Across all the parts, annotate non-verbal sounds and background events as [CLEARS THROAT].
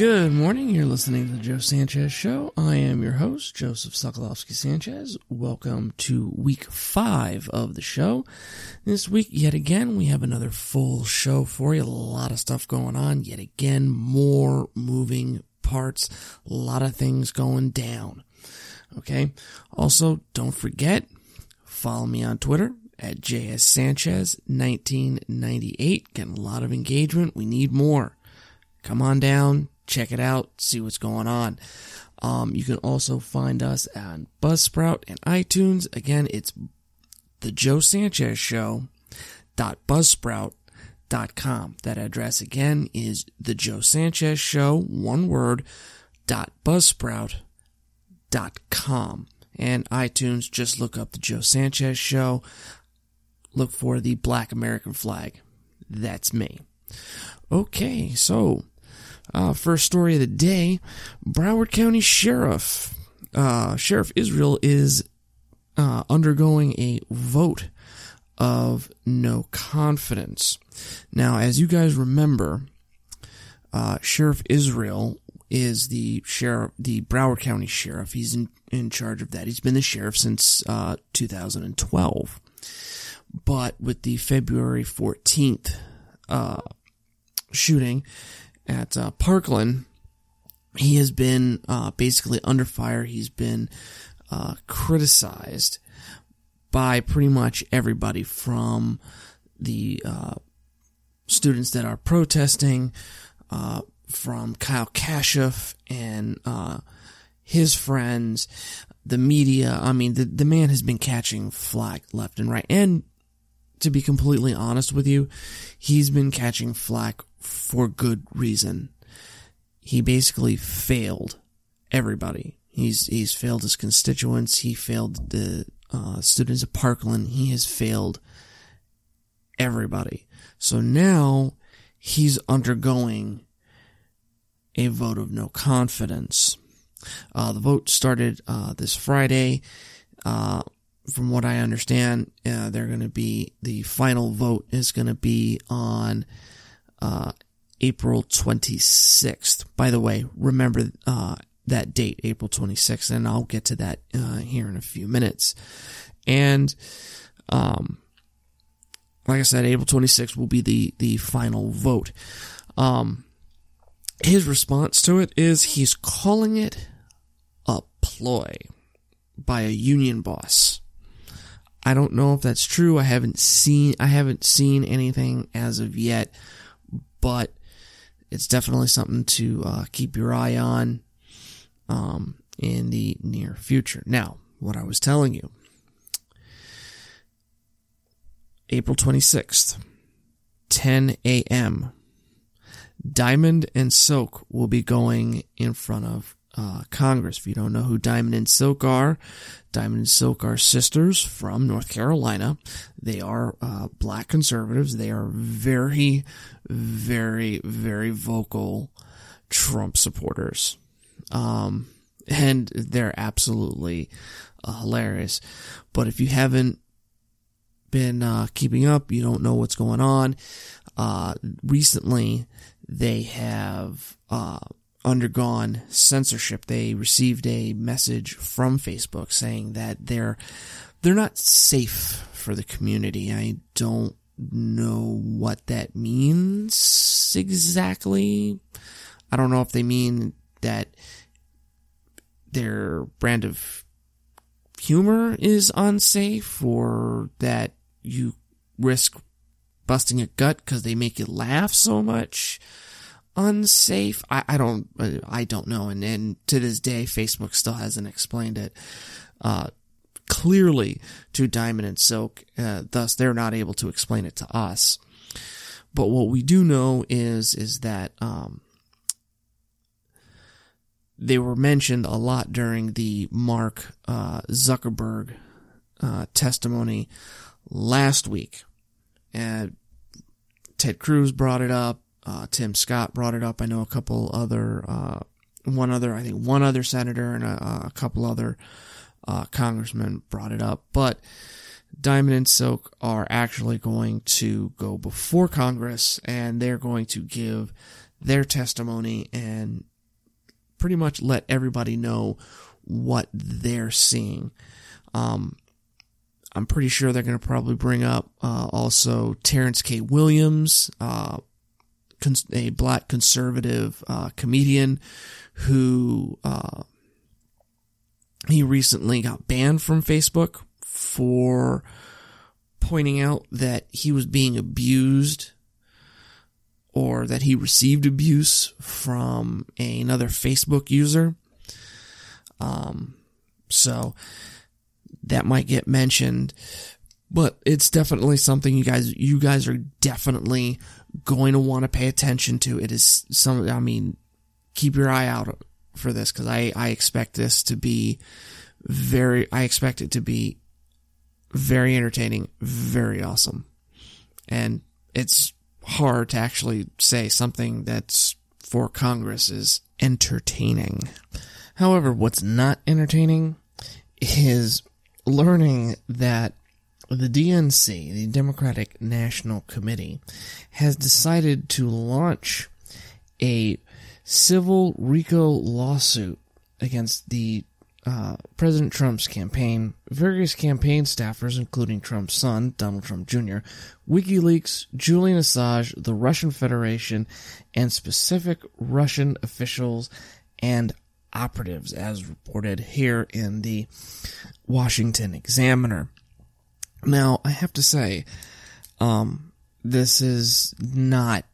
Good morning. You're listening to the Joe Sanchez Show. I am your host, Joseph Sokolowski Sanchez. Welcome to week five of the show. This week, yet again, we have another full show for you. A lot of stuff going on. Yet again, more moving parts. A lot of things going down. Okay. Also, don't forget, follow me on Twitter at JS Sanchez 1998. Getting a lot of engagement. We need more. Come on down, check it out, see what's going on. Um, you can also find us on Buzzsprout and iTunes. Again, it's the Joe Sanchez Show dot buzzsprout.com. That address again is the Joe Sanchez Show, one word, dot buzzsprout.com. And iTunes, just look up the Joe Sanchez Show. Look for the Black American flag. That's me. Okay, so uh, first story of the day Broward County Sheriff, uh, Sheriff Israel is uh, undergoing a vote of no confidence. Now, as you guys remember, uh, Sheriff Israel is the sheriff, the Broward County Sheriff. He's in, in charge of that. He's been the sheriff since uh, 2012. But with the February 14th uh, shooting at uh, Parkland, he has been uh, basically under fire. He's been uh, criticized by pretty much everybody from the uh, students that are protesting, uh, from Kyle Kashuv and uh, his friends, the media. I mean, the, the man has been catching flack left and right. And to be completely honest with you, he's been catching flack for good reason. He basically failed everybody. He's he's failed his constituents. He failed the uh, students of Parkland. He has failed everybody. So now he's undergoing a vote of no confidence. Uh, the vote started uh, this Friday. Uh, from what I understand, uh, they're going to be the final vote is going to be on uh, April 26th. By the way, remember uh, that date, April 26th, and I'll get to that uh, here in a few minutes. And um, like I said, April 26th will be the the final vote. Um, his response to it is he's calling it a ploy by a union boss. I don't know if that's true. I haven't seen I haven't seen anything as of yet, but it's definitely something to uh, keep your eye on um, in the near future. Now, what I was telling you, April 26th, 10 a.m. Diamond and Silk will be going in front of uh, Congress. If you don't know who Diamond and Silk are, Diamond and Silk are sisters from North Carolina. They are uh, black conservatives. They are very, very, very vocal Trump supporters. Um, and they're absolutely uh, hilarious. But if you haven't been uh, keeping up, you don't know what's going on. Uh, recently, they have uh, undergone censorship. They received a message from Facebook saying that they're they're not safe for the community. I don't know what that means exactly. I don't know if they mean that their brand of humor is unsafe or that you risk busting a gut because they make you laugh so much unsafe. I, I don't, I don't know. And, and to this day, Facebook still hasn't explained it, uh, clearly to Diamond and Silk. Uh, thus, they're not able to explain it to us. But what we do know is, is that, um, they were mentioned a lot during the Mark, uh, Zuckerberg, uh, testimony last week. And Ted Cruz brought it up. Uh, Tim Scott brought it up. I know a couple other, uh, one other, I think one other senator and a, a couple other uh, congressmen brought it up. But Diamond and Silk are actually going to go before Congress and they're going to give their testimony and pretty much let everybody know what they're seeing. Um, I'm pretty sure they're going to probably bring up uh, also Terrence K. Williams, uh, a black conservative uh, comedian who uh, he recently got banned from Facebook for pointing out that he was being abused or that he received abuse from another Facebook user. Um, so that might get mentioned, but it's definitely something you guys, you guys are definitely going to want to pay attention to. It is some, I mean, keep your eye out for this because I, I expect this to be very, I expect it to be very entertaining, very awesome. And it's hard to actually say something that's for Congress is entertaining. However, what's not entertaining is learning that the DNC, the Democratic National Committee, has decided to launch a civil RICO lawsuit against the uh, President Trump's campaign, various campaign staffers, including Trump's son, Donald Trump Jr., WikiLeaks, Julian Assange, the Russian Federation, and specific Russian officials and operatives, as reported here in the Washington Examiner. Now, I have to say, um, this is not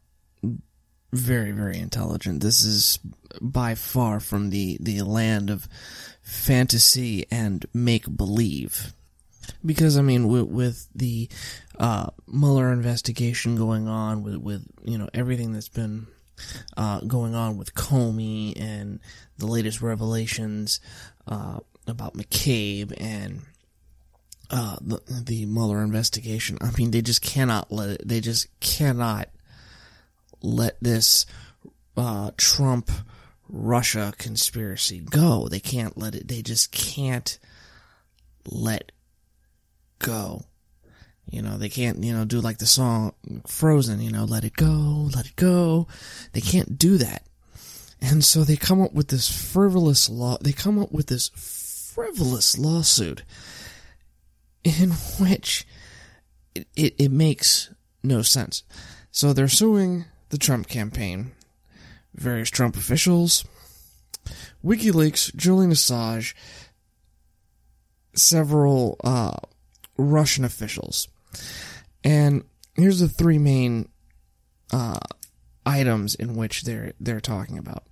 very, very intelligent. This is by far from the, the land of fantasy and make believe. Because I mean, with, with the uh, Mueller investigation going on, with with you know everything that's been uh, going on with Comey and the latest revelations uh, about McCabe and uh, the the Mueller investigation. I mean, they just cannot let it. They just cannot let this uh, Trump Russia conspiracy go. They can't let it, they just can't let go. You know, they can't, you know, do like the song Frozen, you know, let it go, let it go. They can't do that. And so they come up with this frivolous law, they come up with this frivolous lawsuit in which it, it, it makes no sense. So they're suing the Trump campaign various Trump officials, WikiLeaks, Julian Assange, several uh, Russian officials. And here's the three main uh, items in which they're they're talking about.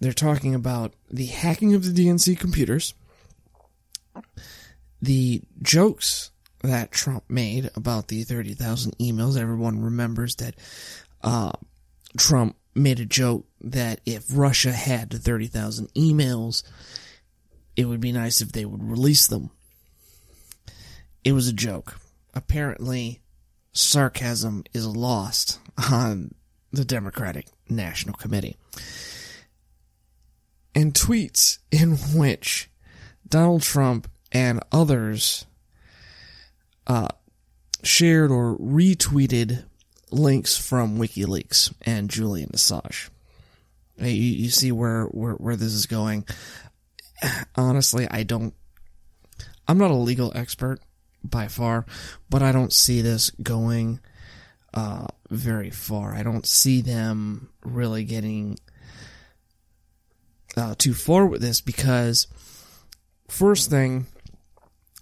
They're talking about the hacking of the DNC computers, the jokes that Trump made about the 30,000 emails. Everyone remembers that uh, Trump made a joke that if Russia had 30,000 emails, it would be nice if they would release them. It was a joke. Apparently, sarcasm is lost on the Democratic National Committee. And tweets in which Donald Trump and others uh, shared or retweeted links from WikiLeaks and Julian Assange. You, you see where, where, where this is going. [SIGHS] Honestly, I don't, I'm not a legal expert by far, but I don't see this going, uh, very far. I don't see them really getting, uh, too far with this because first thing,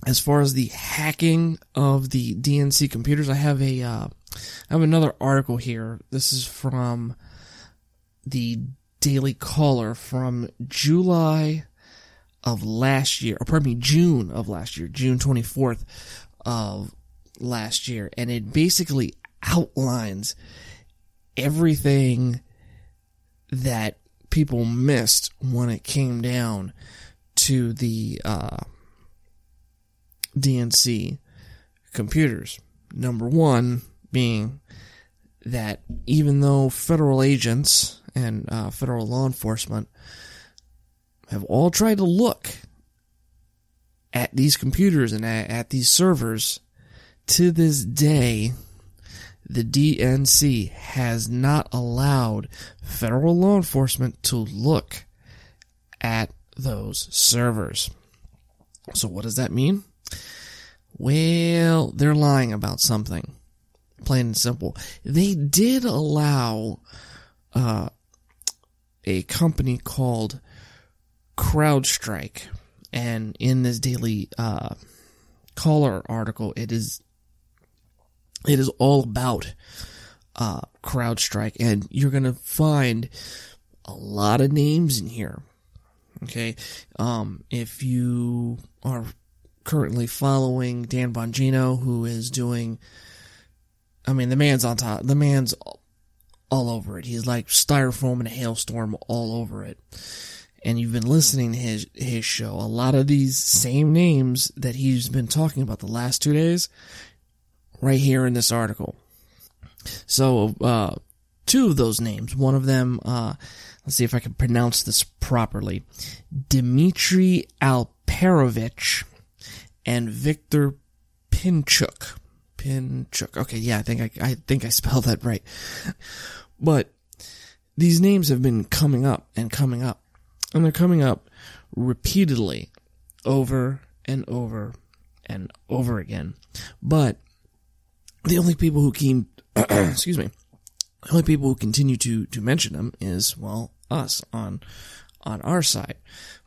as far as the hacking of the DNC computers, I have a, uh, I have another article here. This is from the Daily Caller from July of last year, or pardon me, June of last year, June 24th of last year. And it basically outlines everything that people missed when it came down to the uh, DNC computers. Number one, being that even though federal agents and uh, federal law enforcement have all tried to look at these computers and at, at these servers, to this day, the DNC has not allowed federal law enforcement to look at those servers. So what does that mean? Well, they're lying about something. Plain and simple. They did allow uh, a company called CrowdStrike, and in this daily uh, caller article, it is it is all about uh, CrowdStrike, and you're gonna find a lot of names in here. Okay, um, if you are currently following Dan Bongino, who is doing, I mean, the man's on top. The man's all over it. He's like styrofoam in a hailstorm all over it. And you've been listening to his his show. A lot of these same names that he's been talking about the last two days, right here in this article. So, uh, two of those names. One of them, uh, let's see if I can pronounce this properly. Dmitri Alperovitch and Victor Pinchuk. Pinchuk. Okay, yeah, I think I, I think I spelled that right. But these names have been coming up and coming up. And they're coming up repeatedly over and over and over again. But the only people who keep, [CLEARS THROAT] excuse me, the only people who continue to, to mention them is, well, us on, on our side.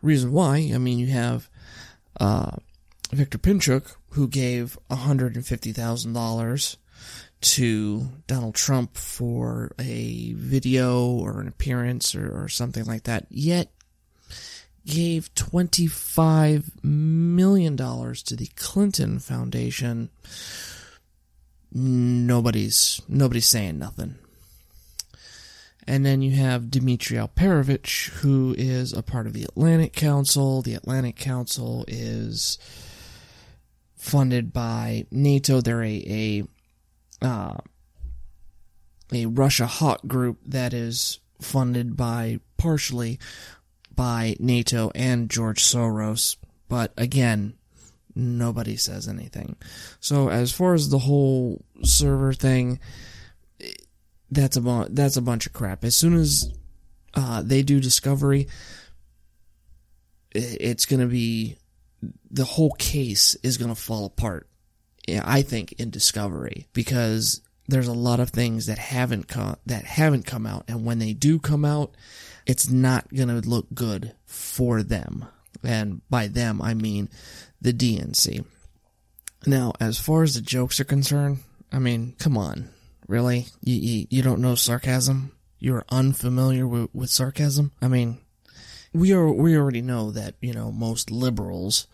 Reason why, I mean, you have, uh, Victor Pinchuk, who gave $150,000 to Donald Trump for a video or an appearance or, or something like that, yet gave $25 million to the Clinton Foundation. Nobody's, nobody's saying nothing. And then you have Dmitri Alperovitch, who is a part of the Atlantic Council. The Atlantic Council is funded by NATO. They're a, a, uh, a Russia hawk group that is funded by partially by NATO and George Soros. But again, nobody says anything. So as far as the whole server thing, that's a bu- that's a bunch of crap. As soon as uh, they do discovery, it's going to be the whole case is going to fall apart. I think in discovery because there's a lot of things that haven't come that haven't come out, and when they do come out, it's not going to look good for them. And by them, I mean the DNC. Now, as far as the jokes are concerned, I mean, come on. Really? You, you, you don't know sarcasm? You're unfamiliar with, with sarcasm? I mean, we are, we already know that, you know, most liberals,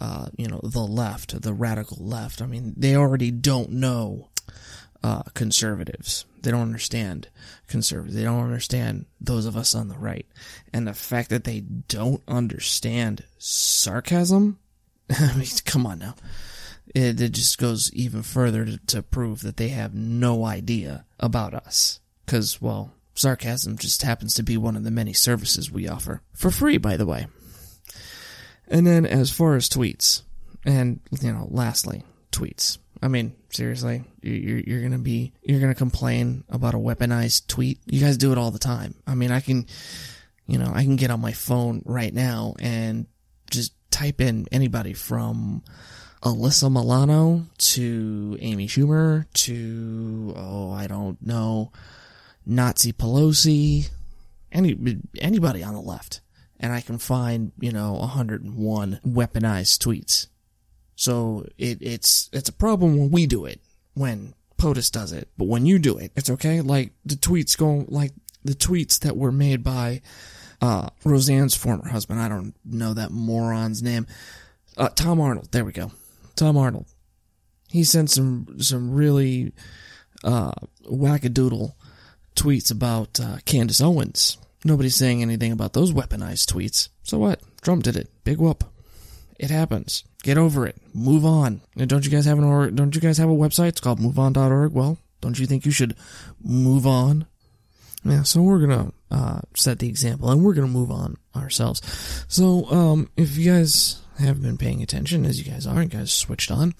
uh, you know, the left, the radical left, I mean, they already don't know, uh, conservatives. They don't understand conservatives. They don't understand those of us on the right. And the fact that they don't understand sarcasm, [LAUGHS] I mean, come on now it, it just goes even further to, to prove that they have no idea about us. Cause, well, sarcasm just happens to be one of the many services we offer. For free, by the way. And then as far as tweets, and, you know, lastly, tweets. I mean, seriously, you're, you're gonna be, you're gonna complain about a weaponized tweet? You guys do it all the time. I mean, I can, you know, I can get on my phone right now and just type in anybody from, Alyssa Milano to Amy Schumer to oh I don't know Nazi Pelosi any anybody on the left. And I can find you know 101 weaponized tweets. So it, it's it's a problem when we do it when POTUS does it. But when you do it it's okay. Like the tweets go like the tweets that were made by uh, Roseanne's former husband. I don't know that moron's name. Uh, Tom Arnold. There we go. Tom Arnold. He sent some some really uh, wackadoodle tweets about uh, Candace Owens. Nobody's saying anything about those weaponized tweets. So what? Trump did it. Big whoop. It happens. Get over it. Move on. Don't you guys have an or don't you guys have a website? It's called moveon.org. Well, don't you think you should move on? Yeah, so we're gonna uh, set the example and we're gonna move on ourselves. So, um, if you guys have been paying attention, as you guys are, you guys switched on.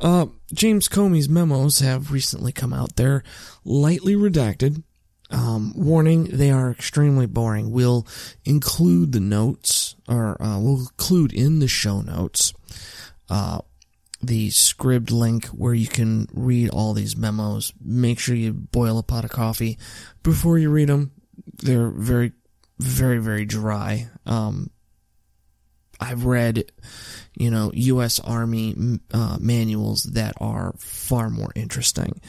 Uh, James Comey's memos have recently come out. They're lightly redacted. Um, warning, they are extremely boring. We'll include the notes, or uh, we'll include in the show notes uh, the Scribd link where you can read all these memos. Make sure you boil a pot of coffee before you read them. They're very, very, very dry. Um, I've read, you know, U.S. Army uh, manuals that are far more interesting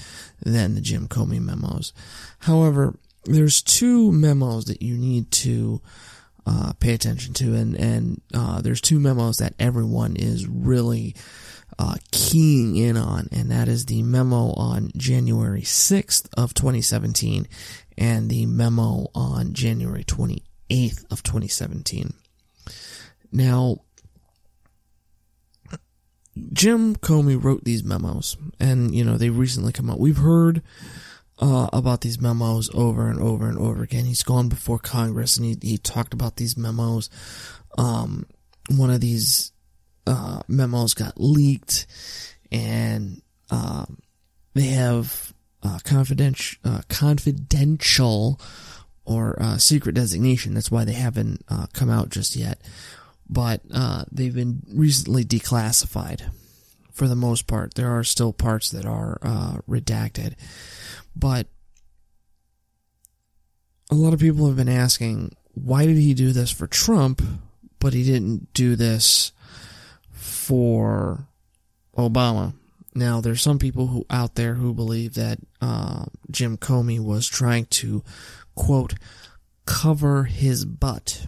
than the Jim Comey memos. However, there's two memos that you need to uh, pay attention to, and and uh, there's two memos that everyone is really uh, keying in on, and that is the memo on January 6th of 2017 and the memo on January 28th of 2017. Now, Jim Comey wrote these memos, and you know they recently come out. We've heard uh, about these memos over and over and over again. He's gone before Congress, and he he talked about these memos. Um, one of these uh, memos got leaked, and um, they have uh, confidential uh, confidential or uh, secret designation. That's why they haven't uh, come out just yet but uh, they've been recently declassified for the most part. There are still parts that are uh, redacted, but a lot of people have been asking why did he do this for Trump, but he didn't do this for Obama. Now, there's some people who out there who believe that uh, Jim Comey was trying to quote cover his butt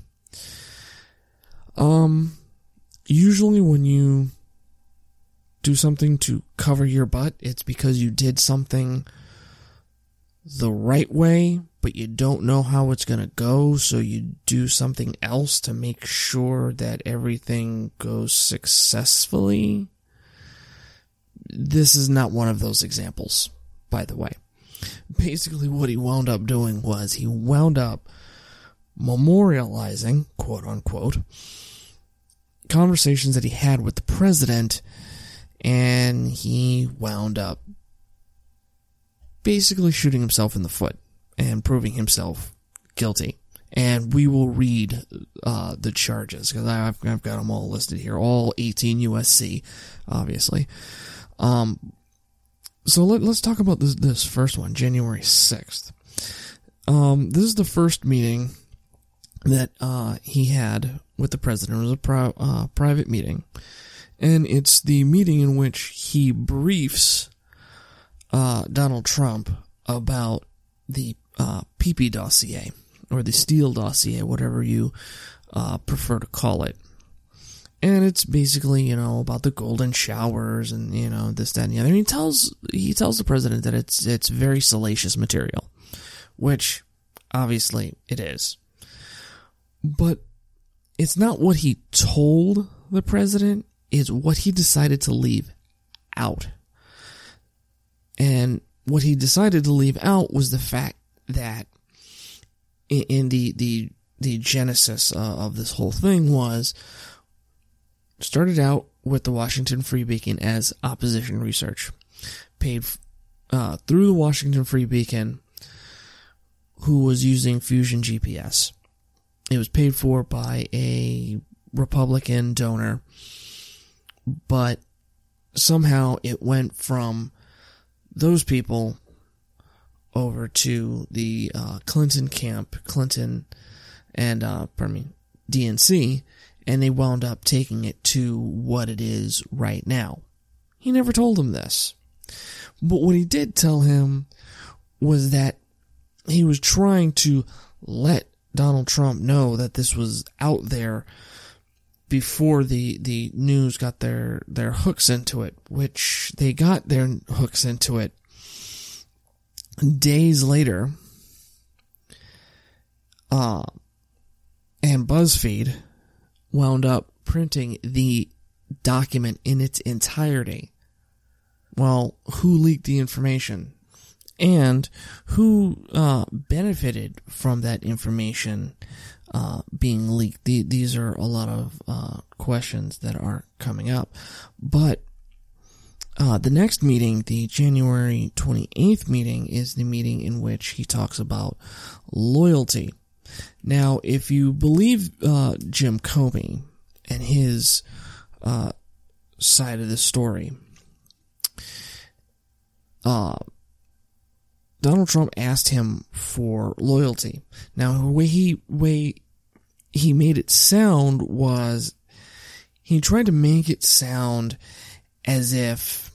um, usually when you do something to cover your butt, it's because you did something the right way, but you don't know how it's going to go, so you do something else to make sure that everything goes successfully. This is not one of those examples, by the way. Basically, what he wound up doing was he wound up memorializing, quote unquote, conversations that he had with the president, and he wound up basically shooting himself in the foot and proving himself guilty. And we will read uh, the charges because I've, I've got them all listed here, all 18 USC, obviously. Um, so let, us talk about this, this first one, January 6th. Um, this is the first meeting that uh, he had with the president. It was a pri- uh, private meeting, and it's the meeting in which he briefs uh, Donald Trump about the uh, PP dossier or the Steele dossier, whatever you uh, prefer to call it. And it's basically, you know, about the golden showers and you know this, that, and the other. And he tells he tells the president that it's it's very salacious material, which obviously it is. But it's not what he told the president, it's what he decided to leave out. And what he decided to leave out was the fact that in the the the genesis uh, of this whole thing was started out with the Washington Free Beacon as opposition research, paid uh, through the Washington Free Beacon, who was using Fusion GPS. It was paid for by a Republican donor, but somehow it went from those people over to the uh, Clinton camp, Clinton and, uh, pardon me, DNC, and they wound up taking it to what it is right now. He never told him this. But what he did tell him was that he was trying to let Donald Trump know that this was out there before the, the news got their, their hooks into it, which they got their hooks into it days later. Uh, and BuzzFeed wound up printing the document in its entirety. Well, who leaked the information? and who uh, benefited from that information uh, being leaked. The, these are a lot of uh, questions that are coming up, but Uh, the next meeting, the January 28th meeting, is the meeting in which he talks about loyalty. Now, if you believe uh, Jim Comey and his uh, side of the story, uh, Donald Trump asked him for loyalty. Now, the way he way he made it sound was he tried to make it sound as if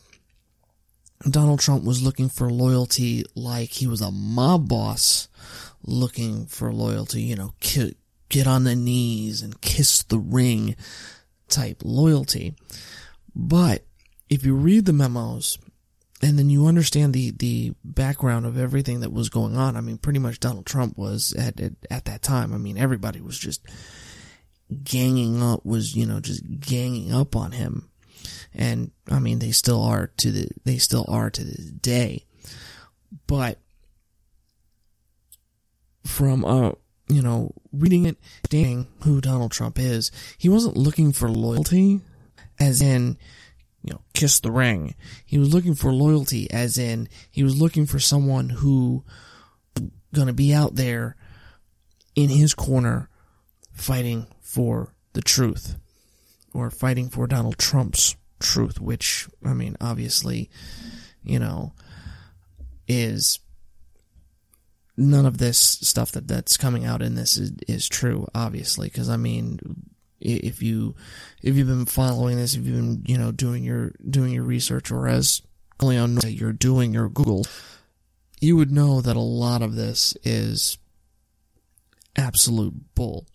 Donald Trump was looking for loyalty like he was a mob boss looking for loyalty, you know, get on the knees and kiss the ring type loyalty. But if you read the memos and then you understand the, the background of everything that was going on, I mean, pretty much Donald Trump was at, at, at that time. I mean, everybody was just ganging up, was, you know, just ganging up on him and I mean they still are to the they still are to this day. But from uh you know reading it, understanding who Donald Trump is, he wasn't looking for loyalty, as in you know kiss the ring. He was looking for loyalty, as in he was looking for someone who going to be out there in his corner fighting for the truth or fighting for Donald Trump's truth, which, I mean, obviously, you know, is none of this stuff that that's coming out in this is, is true, obviously, because I mean, if you if you've been following this, if you've been you know doing your doing your research, or as Leon that you're doing your Google, you would know that a lot of this is absolute bull.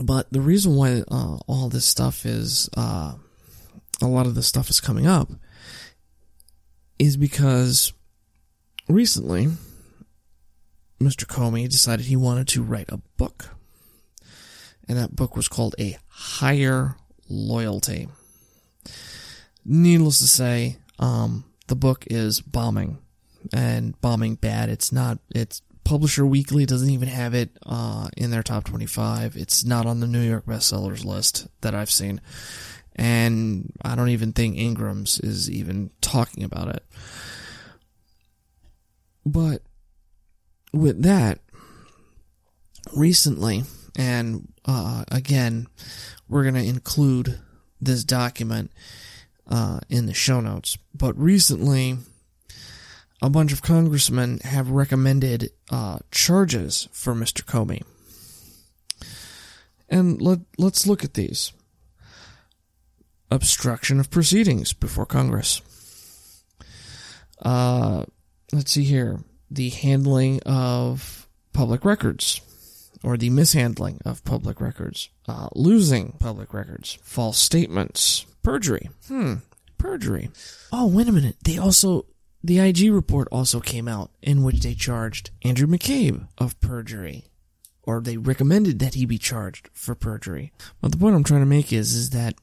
But the reason why uh, all this stuff is uh, a lot of this stuff is coming up is because recently Mr. Comey decided he wanted to write a book. And that book was called A Higher Loyalty. Needless to say, um, the book is bombing and bombing bad. It's not, it's Publisher Weekly doesn't even have it uh, in their top 25. It's not on the New York bestsellers list that I've seen and I don't even think Ingram's is even talking about it. But with that, recently, and uh, again, we're going to include this document uh, in the show notes. But recently, a bunch of congressmen have recommended uh, charges for Mr. Comey. And let, let's look at these obstruction of proceedings before Congress. Uh, let's see here. The handling of public records, or the mishandling of public records, uh, losing public records, false statements, perjury. Hmm, perjury. Oh, wait a minute. They also, the IG report also came out in which they charged Andrew McCabe of perjury. Or they recommended that he be charged for perjury. But the point I'm trying to make is, is that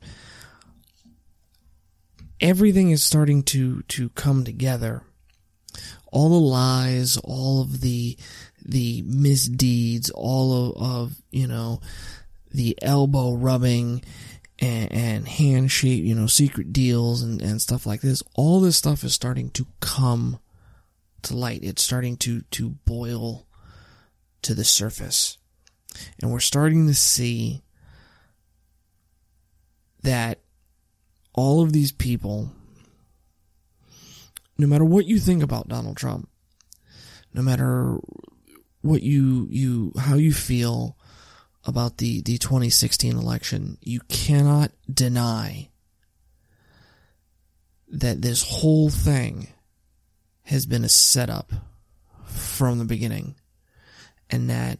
everything is starting to to come together. All the lies, all of the the misdeeds, all of, of you know the elbow rubbing and, and handshake, you know, secret deals and, and stuff like this. All this stuff is starting to come to light. It's starting to to boil to the surface. And we're starting to see that all of these people, no matter what you think about Donald Trump, no matter what you, you, how you feel about the, the 2016 election, you cannot deny that this whole thing has been a setup from the beginning and that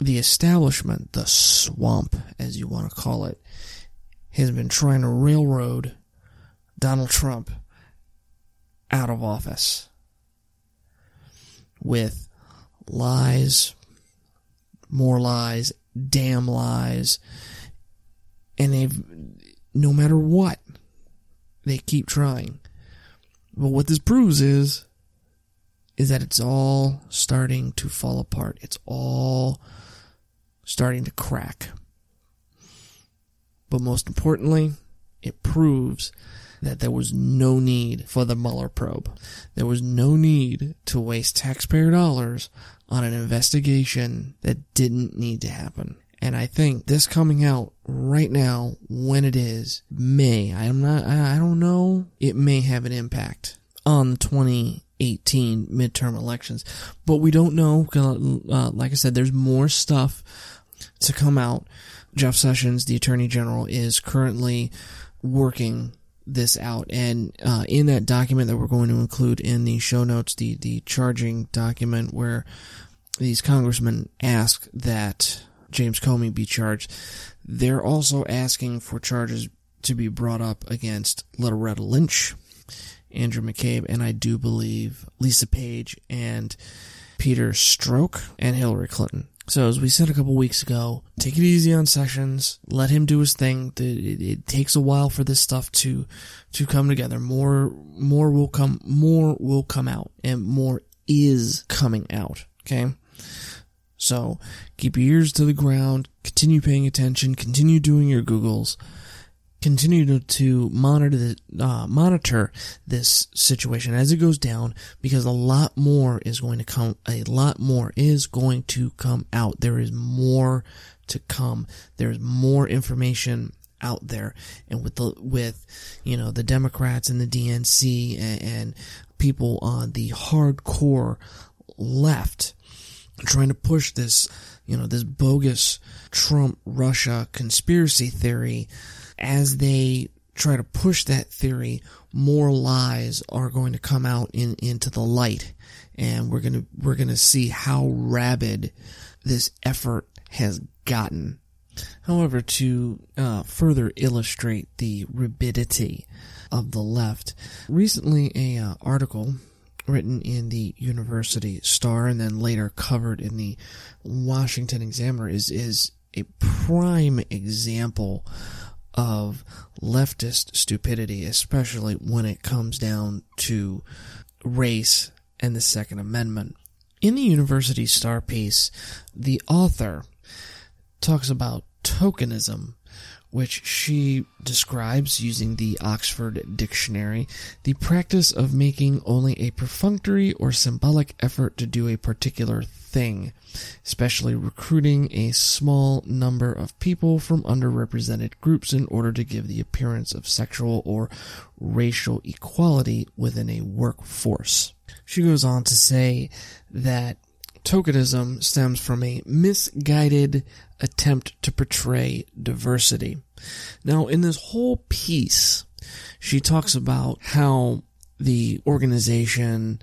the establishment, the swamp, as you want to call it, has been trying to railroad Donald Trump out of office with lies, more lies, damn lies, and they've, no matter what, they keep trying. But what this proves is, is that it's all starting to fall apart. It's all starting to crack. But most importantly, it proves that there was no need for the Mueller probe. There was no need to waste taxpayer dollars on an investigation that didn't need to happen. And I think this coming out right now, when it is, may, I'm not, I don't know, it may have an impact on the 2018 midterm elections. But we don't know, uh, like I said, there's more stuff to come out. Jeff Sessions, the Attorney General, is currently working this out. And uh, in that document that we're going to include in the show notes, the, the charging document where these congressmen ask that James Comey be charged, they're also asking for charges to be brought up against Loretta Lynch, Andrew McCabe, and I do believe Lisa Page and Peter Strzok and Hillary Clinton. So as we said a couple weeks ago, take it easy on Sessions. Let him do his thing. It, it, takes a while for this stuff to to come together. More more will come. More will come out, and more is coming out. Okay. So keep your ears to the ground. Continue paying attention. Continue doing your Googles continue to, to monitor the, uh, monitor this situation as it goes down because a lot more is going to come a lot more is going to come out. There is more to come. There's more information out there. And with the with you know the democrats and the dnc and, and people on the hardcore left trying to push this you know this bogus trump russia conspiracy theory as they try to push that theory, more lies are going to come out in, into the light, and we're gonna we're gonna see how rabid this effort has gotten. However, to uh, further illustrate the rabidity of the left, recently a uh, article written in the University Star and then later covered in the Washington Examiner is is a prime example of leftist stupidity, especially when it comes down to race and the Second Amendment. In the University Star piece, the author talks about tokenism, which she describes using the Oxford Dictionary, the practice of making only a perfunctory or symbolic effort to do a particular thing, especially recruiting a small number of people from underrepresented groups in order to give the appearance of sexual or racial equality within a workforce. She goes on to say that tokenism stems from a misguided attempt to portray diversity. Now, in this whole piece, she talks about how the organization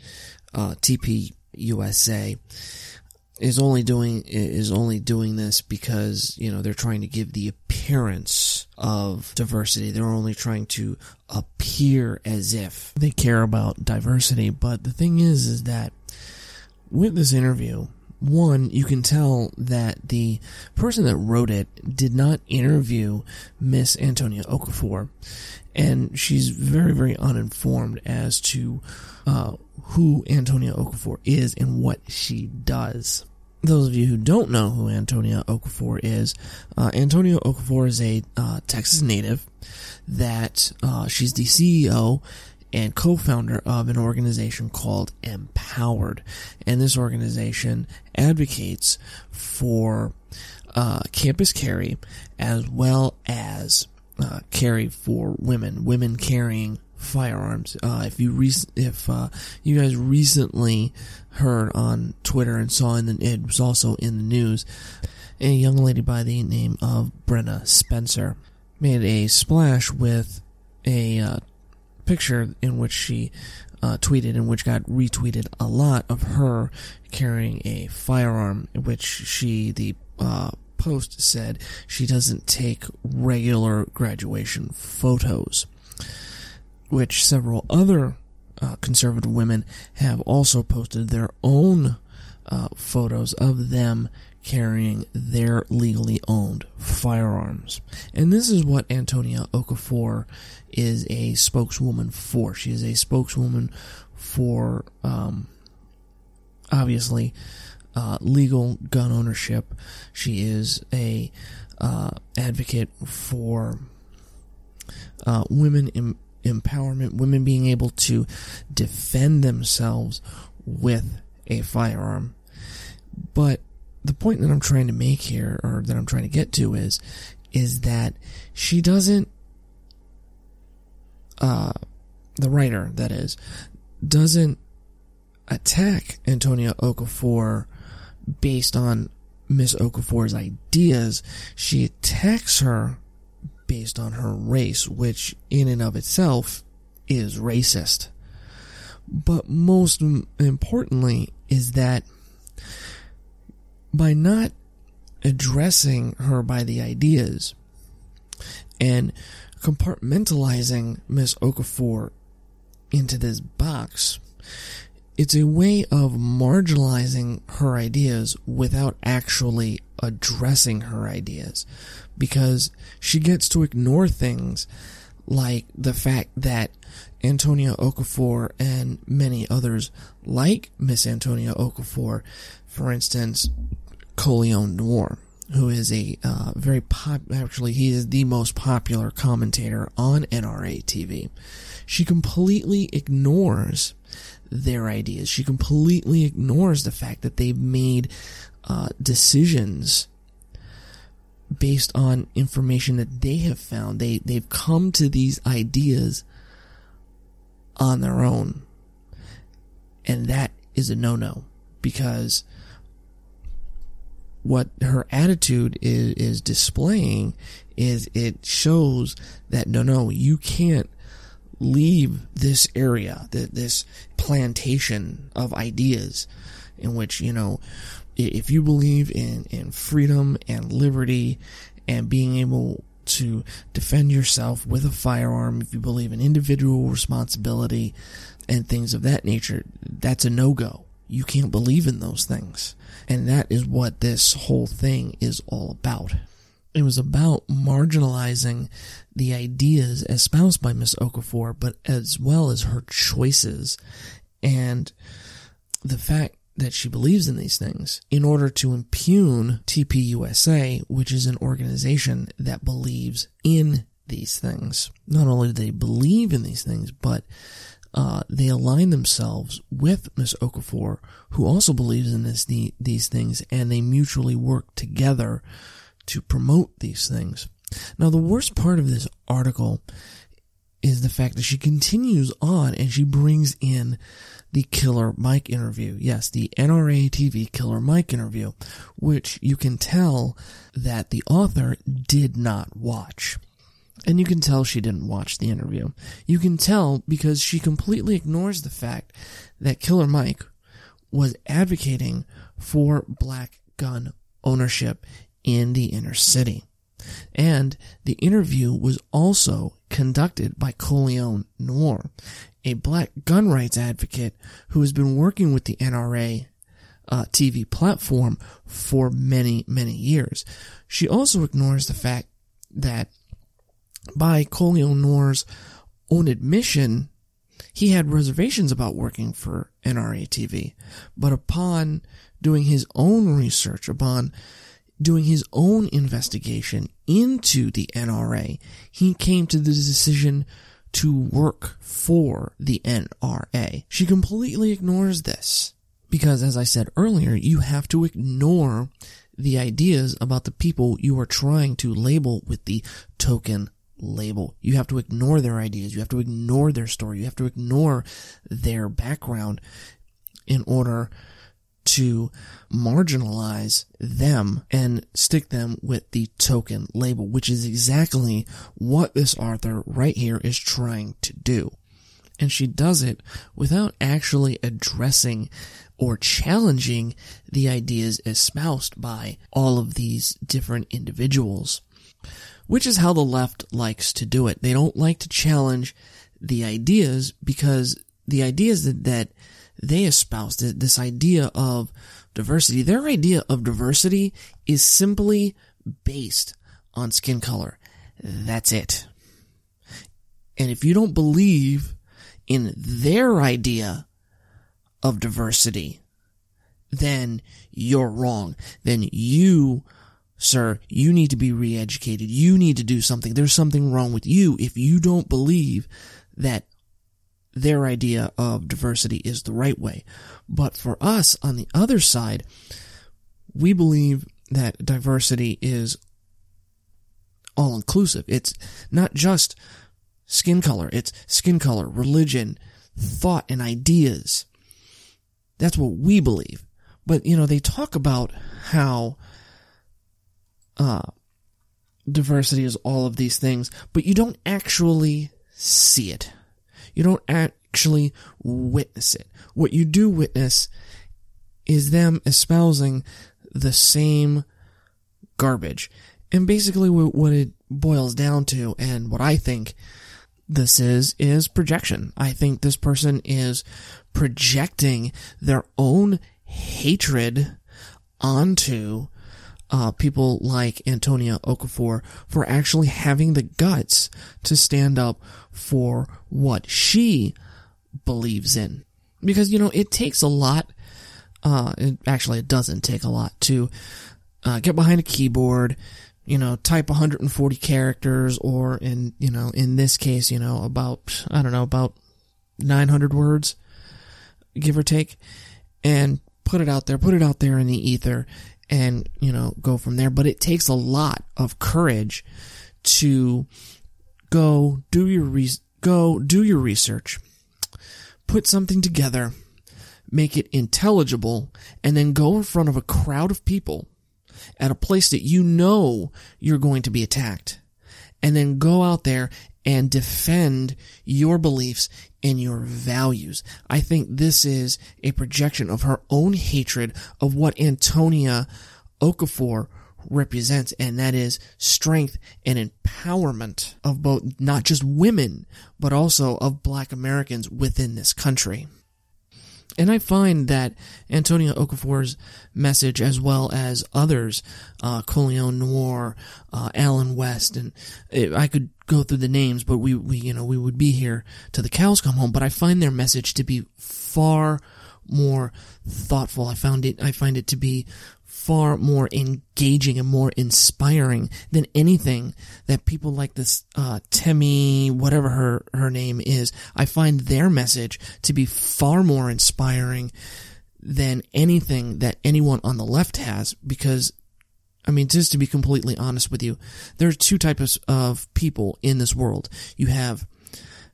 uh, TPUSA is only doing is only doing this because you know they're trying to give the appearance of diversity. They're only trying to appear as if they care about diversity. But the thing is, is that with this interview, one, you can tell that the person that wrote it did not interview Miss Antonia Okafor, and she's very, very uninformed as to uh, who Antonia Okafor is and what she does those of you who don't know who Antonia Okafor is, uh, Antonia Okafor is a uh, Texas native that uh, she's the CEO and co-founder of an organization called Empowered, and this organization advocates for uh, campus carry as well as uh, carry for women, women carrying firearms. Uh, if you re- if you guys recently heard on Twitter and saw in the it was also in the news, a young lady by the name of Brenna Spencer made a splash with a uh, picture in which she uh, tweeted and which got retweeted a lot of her carrying a firearm, which she the uh, post said she doesn't take regular graduation photos which several other uh, conservative women have also posted their own uh, photos of them carrying their legally owned firearms. And this is what Antonia Okafor is a spokeswoman for. She is a spokeswoman for, um, obviously, uh, legal gun ownership. She is a uh, advocate for uh, women em- empowerment, women being able to defend themselves with a firearm. But the point that I'm trying to make here, or that I'm trying to get to, is is that she doesn't. Uh, the writer, that is, doesn't attack Antonia Okafor based on Miss Okafor's ideas. She attacks her based on her race, which in and of itself is racist. But most importantly is that by not addressing her by the ideas and compartmentalizing Miss Okafor into this box, it's a way of marginalizing her ideas without actually addressing her ideas because she gets to ignore things like the fact that Antonia Okafor and many others like Miss Antonia Okafor, for instance, Colion Noir, who is a uh, very pop, actually he is the most popular commentator on NRA TV. She completely ignores their ideas. She completely ignores the fact that they've made uh, decisions based on information that they have found. They they've come to these ideas on their own. And that is a no-no because what her attitude is, is displaying is it shows that no no you can't leave this area this plantation of ideas in which you know if you believe in, in freedom and liberty and being able to defend yourself with a firearm, if you believe in individual responsibility and things of that nature, that's a no go. You can't believe in those things. And that is what this whole thing is all about. It was about marginalizing the ideas espoused by Miss Okafor, but as well as her choices and the fact that she believes in these things in order to impugn TPUSA, which is an organization that believes in these things. Not only do they believe in these things, but uh, they align themselves with Miss Okafor, who also believes in this the, these things, and they mutually work together to promote these things. Now, the worst part of this article is the fact that she continues on and she brings in the Killer Mike interview. Yes, the NRA TV Killer Mike interview, which you can tell that the author did not watch. And you can tell she didn't watch the interview. You can tell because she completely ignores the fact that Killer Mike was advocating for black gun ownership in the inner city. And the interview was also conducted by Colion Noir, a black gun rights advocate who has been working with the NRA uh, TV platform for many, many years. She also ignores the fact that by Colion Noir's own admission, he had reservations about working for NRA TV, but upon doing his own research, upon doing his own investigation into the NRA, he came to the decision to work for the NRA. She completely ignores this. Because as I said earlier, you have to ignore the ideas about the people you are trying to label with the token label. You have to ignore their ideas. You have to ignore their story. You have to ignore their background in order to marginalize them and stick them with the token label, which is exactly what this author right here is trying to do. And she does it without actually addressing or challenging the ideas espoused by all of these different individuals. Which is how the left likes to do it. They don't like to challenge the ideas because the ideas that, that they espouse this idea of diversity. Their idea of diversity is simply based on skin color. That's it. And if you don't believe in their idea of diversity, then you're wrong. Then you sir, you need to be re-educated. You need to do something. There's something wrong with you if you don't believe that their idea of diversity is the right way. But for us on the other side, we believe that diversity is all inclusive. It's not just skin color. It's skin color, religion, thought, and ideas. That's what we believe. But, you know, they talk about how, uh, diversity is all of these things, but you don't actually see it. You don't actually witness it. What you do witness is them espousing the same garbage. And basically what it boils down to and what I think this is, is projection. I think this person is projecting their own hatred onto uh, people like Antonia Okafor for actually having the guts to stand up for what she believes in. Because, you know, it takes a lot, uh, it, actually it doesn't take a lot to, uh, get behind a keyboard, you know, type 140 characters or in, you know, in this case, you know, about, I don't know, about 900 words, give or take, and put it out there, put it out there in the ether and, you know, go from there. But it takes a lot of courage to go do your re- go do your research, put something together, make it intelligible, and then go in front of a crowd of people at a place that you know you're going to be attacked, and then go out there and defend your beliefs and your values. I think this is a projection of her own hatred of what Antonia Okafor represents, and that is strength and empowerment of both not just women, but also of black Americans within this country. And I find that Antonia Okafor's message, as well as others, uh, Noir, uh, Allen West, and it, I could go through the names, but we, we, you know, we would be here till the cows come home. But I find their message to be far more thoughtful. I found it, I find it to be far more engaging and more inspiring than anything that people like this uh, Temi, whatever her her name is. I find their message to be far more inspiring than anything that anyone on the left has because I mean, just to be completely honest with you, there are two types of people in this world. You have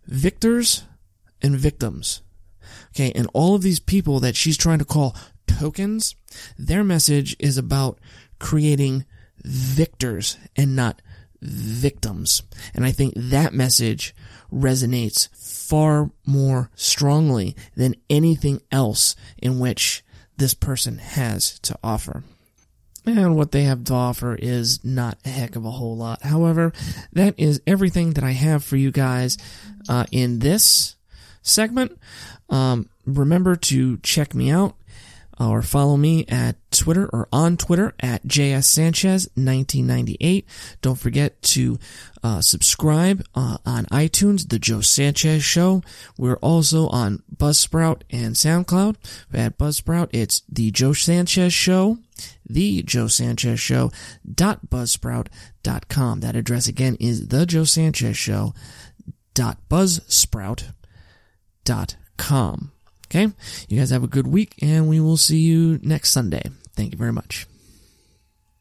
victors and victims. Okay, and all of these people that she's trying to call tokens, their message is about creating victors and not victims. And I think that message resonates far more strongly than anything else in which this person has to offer. And what they have to offer is not a heck of a whole lot. However, that is everything that I have for you guys uh, in this segment. Um, remember to check me out or follow me at Twitter or on Twitter at JS Sanchez 1998. Don't forget to uh, subscribe uh, on iTunes, The Joe Sanchez Show. We're also on Buzzsprout and SoundCloud. At Buzzsprout, it's The Joe Sanchez Show, The Joe Sanchez Show dot buzzsprout dot com. That address again is The Joe Sanchez Show dot buzzsprout dot com. Okay? You guys have a good week, and we will see you next Sunday. Thank you very much.